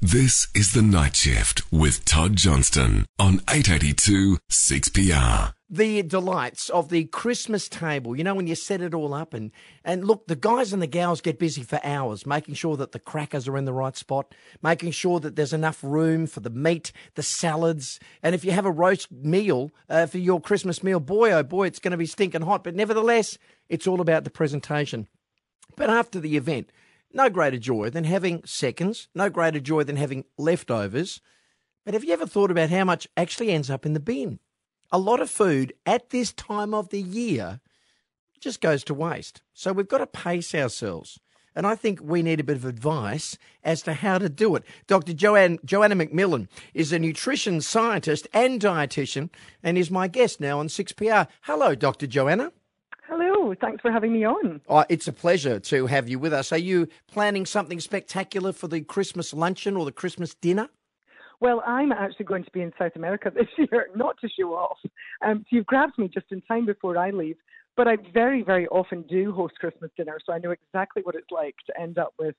This is the night shift with Tod Johnston on 882 6PR. the delights of the Christmas table. You know, when you set it all up and, and look, the guys and the gals get busy for hours, making sure that the crackers are in the right spot, making sure that there's enough room for the meat, the salads. And if you have a roast meal uh, for your Christmas meal, boy, oh boy, it's going to be stinking hot. But nevertheless, it's all about the presentation. But after the event, no greater joy than having seconds, no greater joy than having leftovers. But have you ever thought about how much actually ends up in the bin? a lot of food at this time of the year just goes to waste. So we've got to pace ourselves. And I think we need a bit of advice as to how to do it. Dr. Joanne, Joanna McMillan is a nutrition scientist and dietitian and is my guest now on 6PR. Hello, Dr. Joanna. Thanks for having me on. Oh, it's a pleasure to have you with us. Are you planning something spectacular for the Christmas luncheon or the Christmas dinner? Well, I'm actually going to be in South America this year, not to show off. Um, so you've grabbed me just in time before I leave. But I very, very often do host Christmas dinner, so I know exactly what it's like to end up with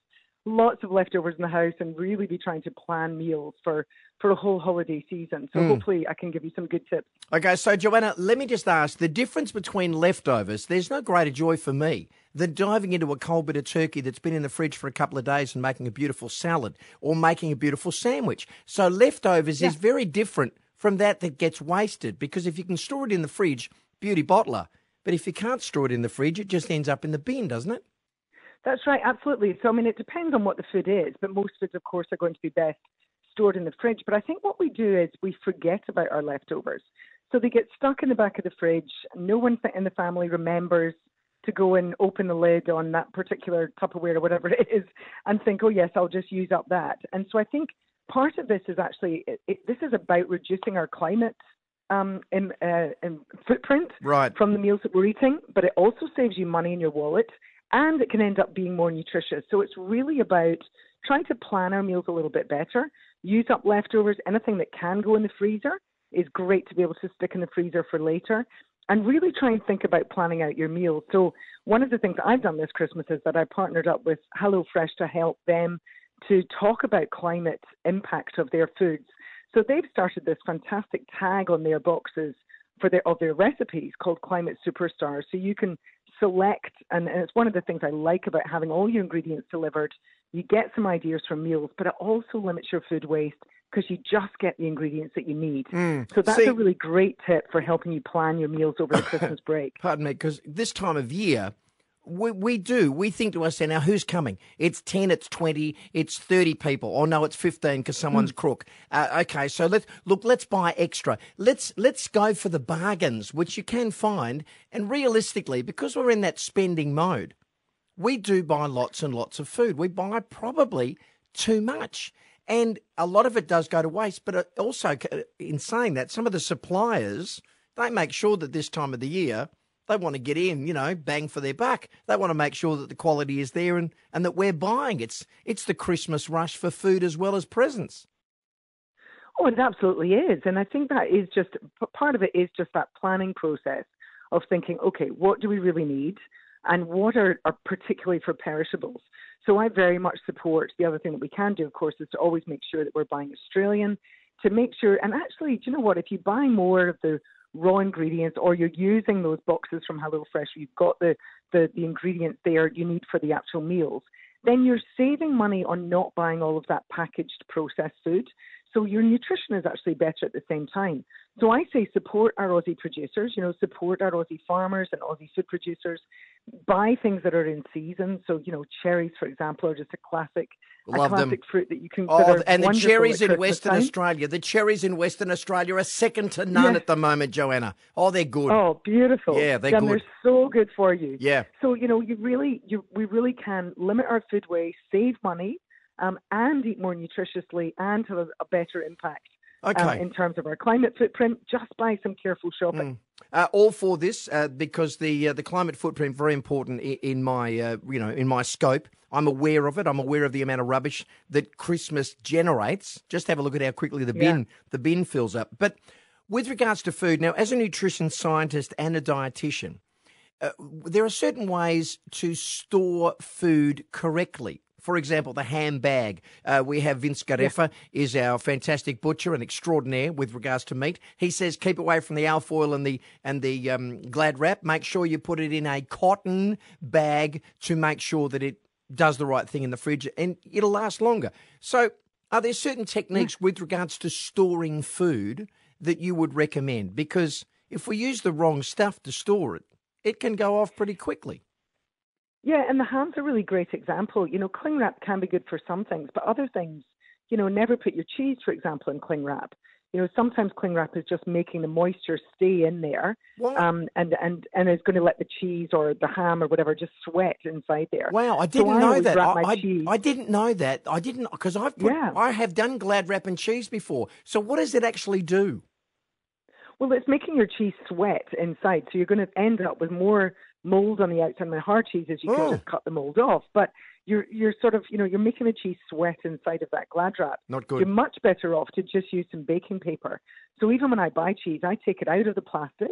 lots of leftovers in the house and really be trying to plan meals for, for a whole holiday season. So hmm. hopefully I can give you some good tips. Okay, so Joanna, let me just ask the difference between leftovers, there's no greater joy for me than diving into a cold bit of turkey that's been in the fridge for a couple of days and making a beautiful salad or making a beautiful sandwich. So leftovers is very different from that that gets wasted because if you can store it in the fridge, beauty bottler. But if you can't store it in the fridge, it just ends up in the bin, doesn't it? That's right, absolutely. So, I mean, it depends on what the food is, but most foods, of course, are going to be best stored in the fridge. But I think what we do is we forget about our leftovers. So they get stuck in the back of the fridge. No one in the family remembers to go and open the lid on that particular Tupperware or whatever it is and think, oh, yes, I'll just use up that. And so I think part of this is actually, it, it, this is about reducing our climate um, in, uh, in footprint Right. from the meals that we're eating, but it also saves you money in your wallet and it can end up being more nutritious. So it's really about trying to plan our meals a little bit better, use up leftovers, anything that can go in the freezer is great to be able to stick in the freezer for later. And really try and think about planning out your meals. So one of the things I've done this Christmas is that I partnered up with HelloFresh to help them to talk about climate impact of their foods. So they've started this fantastic tag on their boxes for their of their recipes called Climate Superstars. So you can select, and, and it's one of the things I like about having all your ingredients delivered. You get some ideas from meals, but it also limits your food waste because you just get the ingredients that you need. Mm. So that's See- a really great tip for helping you plan your meals over the Christmas break. Pardon me, because this time of year, we, we do. We think to ourselves, now who's coming? It's 10, it's 20, it's 30 people. Or no, it's 15 because someone's mm. crook. Uh, okay, so let's look, let's buy extra. Let's, let's go for the bargains, which you can find. And realistically, because we're in that spending mode, we do buy lots and lots of food. We buy probably too much. And a lot of it does go to waste. But uh, also, uh, in saying that, some of the suppliers, they make sure that this time of the year, they want to get in, you know, bang for their buck. They want to make sure that the quality is there and, and that we're buying. It's, it's the Christmas rush for food as well as presents. Oh, it absolutely is. And I think that is just part of it is just that planning process of thinking, okay, what do we really need? And what are, are particularly for perishables? So I very much support the other thing that we can do, of course, is to always make sure that we're buying Australian, to make sure, and actually, do you know what? If you buy more of the raw ingredients or you're using those boxes from HelloFresh, you've got the, the, the ingredients there you need for the actual meals, then you're saving money on not buying all of that packaged processed food. So your nutrition is actually better at the same time. So I say support our Aussie producers, you know, support our Aussie farmers and Aussie food producers. Buy things that are in season. So, you know, cherries, for example, are just a classic, Love a them. classic fruit that you can. Oh, and the cherries in Western time. Australia, the cherries in Western Australia are second to none Yeah. at the moment, Joanna. Oh, they're good. Oh, beautiful! Yeah, they're and good. they're so good for you. Yeah. So you know, you really, you we really can limit our food waste, save money, um, and eat more nutritiously, and have a, a better impact um, in terms of our climate footprint, just by some careful shopping. Uh, all for this uh, because the uh, the climate footprint very important in, in my uh, you know in my scope. I'm aware of it. I'm aware of the amount of rubbish that Christmas generates. Just have a look at how quickly the bin the bin fills up. But with regards to food, now as a nutrition scientist and a dietitian, uh, there are certain ways to store food correctly. For example, the ham bag. Uh, we have Vince Gareffa is our fantastic butcher and extraordinaire with regards to meat. He says keep away from the alfoil and the and the um, glad wrap. Make sure you put it in a cotton bag to make sure that it does the right thing in the fridge and it'll last longer. So, are there certain techniques with regards to storing food that you would recommend? Because if we use the wrong stuff to store it, it can go off pretty quickly. Yeah, and the ham's a really great example. You know, cling wrap can be good for some things, but other things, you know, never put your cheese, for example, in cling wrap. You know, sometimes cling wrap is just making the moisture stay in there, um, and and and is going to let the cheese or the ham or whatever just sweat inside there. Wow, I didn't so I know that. I, I, I, didn't know that. I didn't because I've put, yeah. I have done glad wrap and cheese before. So what does it actually do? Well, it's making your cheese sweat inside, so you're going to end up with more mold on the outside. The hard cheeses, you oh. can just cut the mold off, but you're you're sort of you know you're making the cheese sweat inside of that glad wrap. Not good. You're much better off to just use some baking paper. So even when I buy cheese, I take it out of the plastic.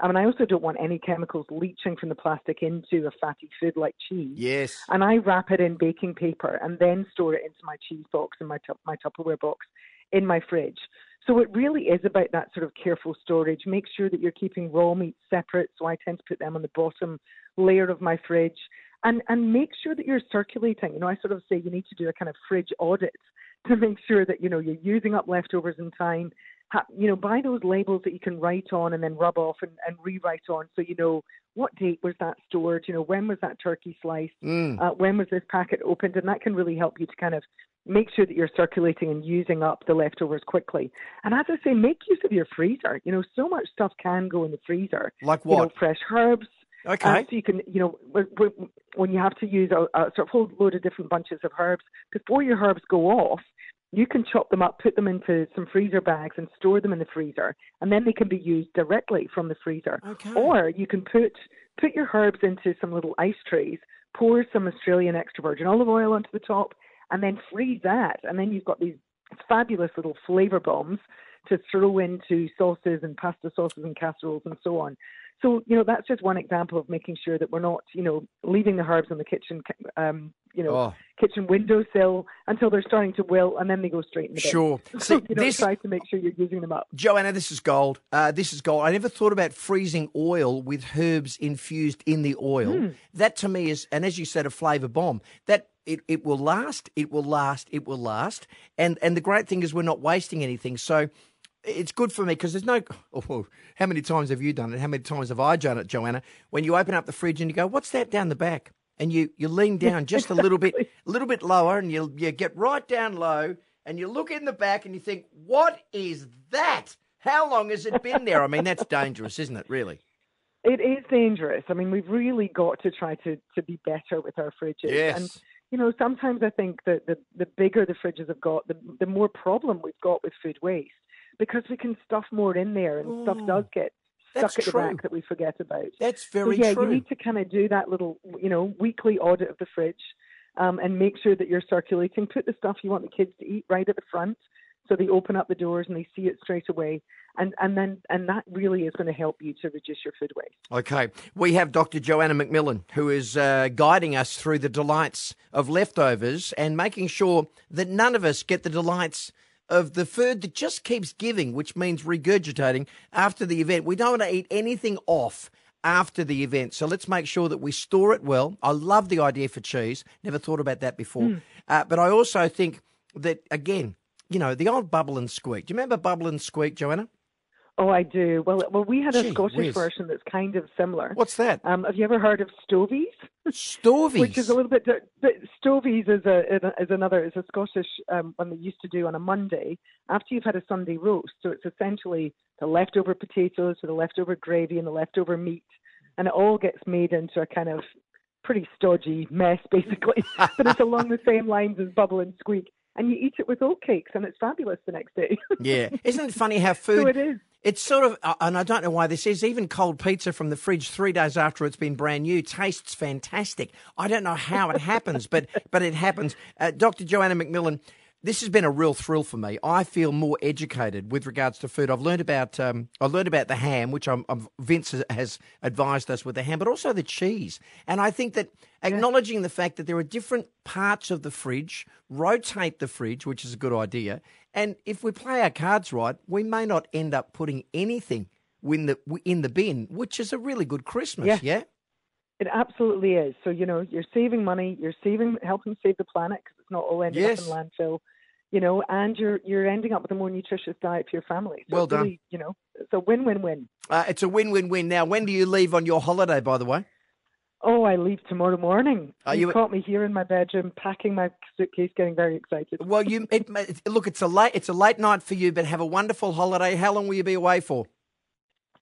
I mean, I also don't want any chemicals leaching from the plastic into a fatty food like cheese. Yes. And I wrap it in baking paper and then store it into my cheese box and my my Tupperware box in my fridge. So it really is about that sort of careful storage. Make sure that you're keeping raw meat separate. So I tend to put them on the bottom layer of my fridge. And and make sure that you're circulating. You know, I sort of say you need to do a kind of fridge audit to make sure that you know you're using up leftovers in time. You know, buy those labels that you can write on and then rub off and, and rewrite on, so you know what date was that stored. You know, when was that turkey sliced? Mm. Uh, when was this packet opened? And that can really help you to kind of make sure that you're circulating and using up the leftovers quickly. And as I say, make use of your freezer. You know, so much stuff can go in the freezer. Like what? You know, fresh herbs. Okay. Uh, so you can, you know, when you have to use a, a sort of whole load of different bunches of herbs, before your herbs go off, you can chop them up, put them into some freezer bags, and store them in the freezer, and then they can be used directly from the freezer. Okay. Or you can put put your herbs into some little ice trays, pour some Australian extra virgin olive oil onto the top, and then freeze that. And then you've got these fabulous little flavor bombs to throw into sauces and pasta sauces and casseroles and so on. So, you know, that's just one example of making sure that we're not, you know, leaving the herbs on the kitchen, um, you know, oh. kitchen windowsill until they're starting to wilt and then they go straight in the bin. Sure. So, you know, this, try to make sure you're using them up. Joanna, this is gold. Uh, this is gold. I never thought about freezing oil with herbs infused in the oil. Mm. That to me is, and as you said, a flavour bomb. That it, it will last, it will last, it will last. And and the great thing is we're not wasting anything. So it's good for me because there's no. Oh, how many times have you done it? How many times have I done it, Joanna? When you open up the fridge and you go, "What's that down the back?" and you you lean down just a little bit, a little bit lower, and you you get right down low, and you look in the back and you think, "What is that? How long has it been there?" I mean, that's dangerous, isn't it? Really. It is dangerous. I mean, we've really got to try to, to be better with our fridges. Yes. And you know, sometimes I think that the, the bigger the fridges have got, the, the more problem we've got with food waste because we can stuff more in there and Oh, stuff does get that's stuck at true. the back that we forget about. That's very so yeah, true. you need to kind of do that little, you know, weekly audit of the fridge um, and make sure that you're circulating. Put the stuff you want the kids to eat right at the front, so they open up the doors and they see it straight away. And and then and that really is going to help you to reduce your food waste. Okay. We have Dr. Joanna McMillan, who is uh, guiding us through the delights of leftovers and making sure that none of us get the delights of the food that just keeps giving, which means regurgitating after the event. We don't want to eat anything off after the event. So let's make sure that we store it well. I love the idea for cheese. Never thought about that before. Uh, but I also think that, again, you know, the old bubble and squeak. Do you remember bubble and squeak, Joanna? Oh, I do. Well, well, we had a Gee Scottish whiz. version that's kind of similar. What's that? Um, have you ever heard of stovies? Stovies. Which is a little bit. But stovies is a is another is a Scottish um, one they used to do on a Monday after you've had a Sunday roast. So it's essentially the leftover potatoes with the leftover gravy and the leftover meat, and it all gets made into a kind of pretty stodgy mess, basically. but it's along the same lines as bubble and squeak, and you eat it with oatcakes, and it's fabulous the next day. yeah. Isn't it funny how food. so it is. It's sort of, uh, and I don't know why this is, even cold pizza from the fridge three days after it's been brand new tastes fantastic. I don't know how it happens, but but it happens. Uh, Dr. Joanna McMillan, this has been a real thrill for me. I feel more educated with regards to food. I've learned about um, I learned about the ham, which I'm, I'm, Vince has advised us with the ham, but also the cheese. And I think that acknowledging the fact that there are different parts of the fridge, rotate the fridge, which is a good idea. And if we play our cards right, we may not end up putting anything in the in the bin, which is a really good Christmas. Yeah. yeah? It absolutely is. So you know, you're saving money, you're saving, helping save the planet because it's not all ending yes. up in landfill you know, and you're you're ending up with a more nutritious diet for your family. So well done. Really, you know, it's a win-win-win. Uh, it's a win-win-win. Now, when do you leave on your holiday? By the way. Oh, I leave tomorrow morning. Are you, you caught me here in my bedroom, packing my suitcase, getting very excited. Well, you it, look. It's a late. It's a late night for you, but have a wonderful holiday. How long will you be away for?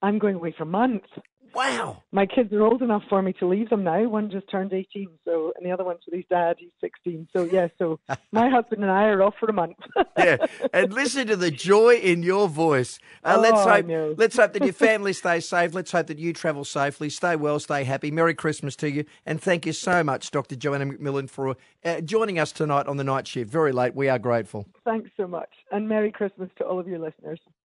I'm going away for months. Wow. My kids are old enough for me to leave them now. One just turned 18, so and the other one's with his dad. He's 16. So yeah, so my husband and I are off for a month. yeah, and listen to the joy in your voice. Uh, oh, let's hope. Let's hope that your family stays safe. Let's hope that you travel safely. Stay well. Stay happy. Merry Christmas to you, and thank you so much, Dr. Joanna McMillan, for uh, joining us tonight on the night shift. Very late. We are grateful. Thanks so much, and Merry Christmas to all of your listeners.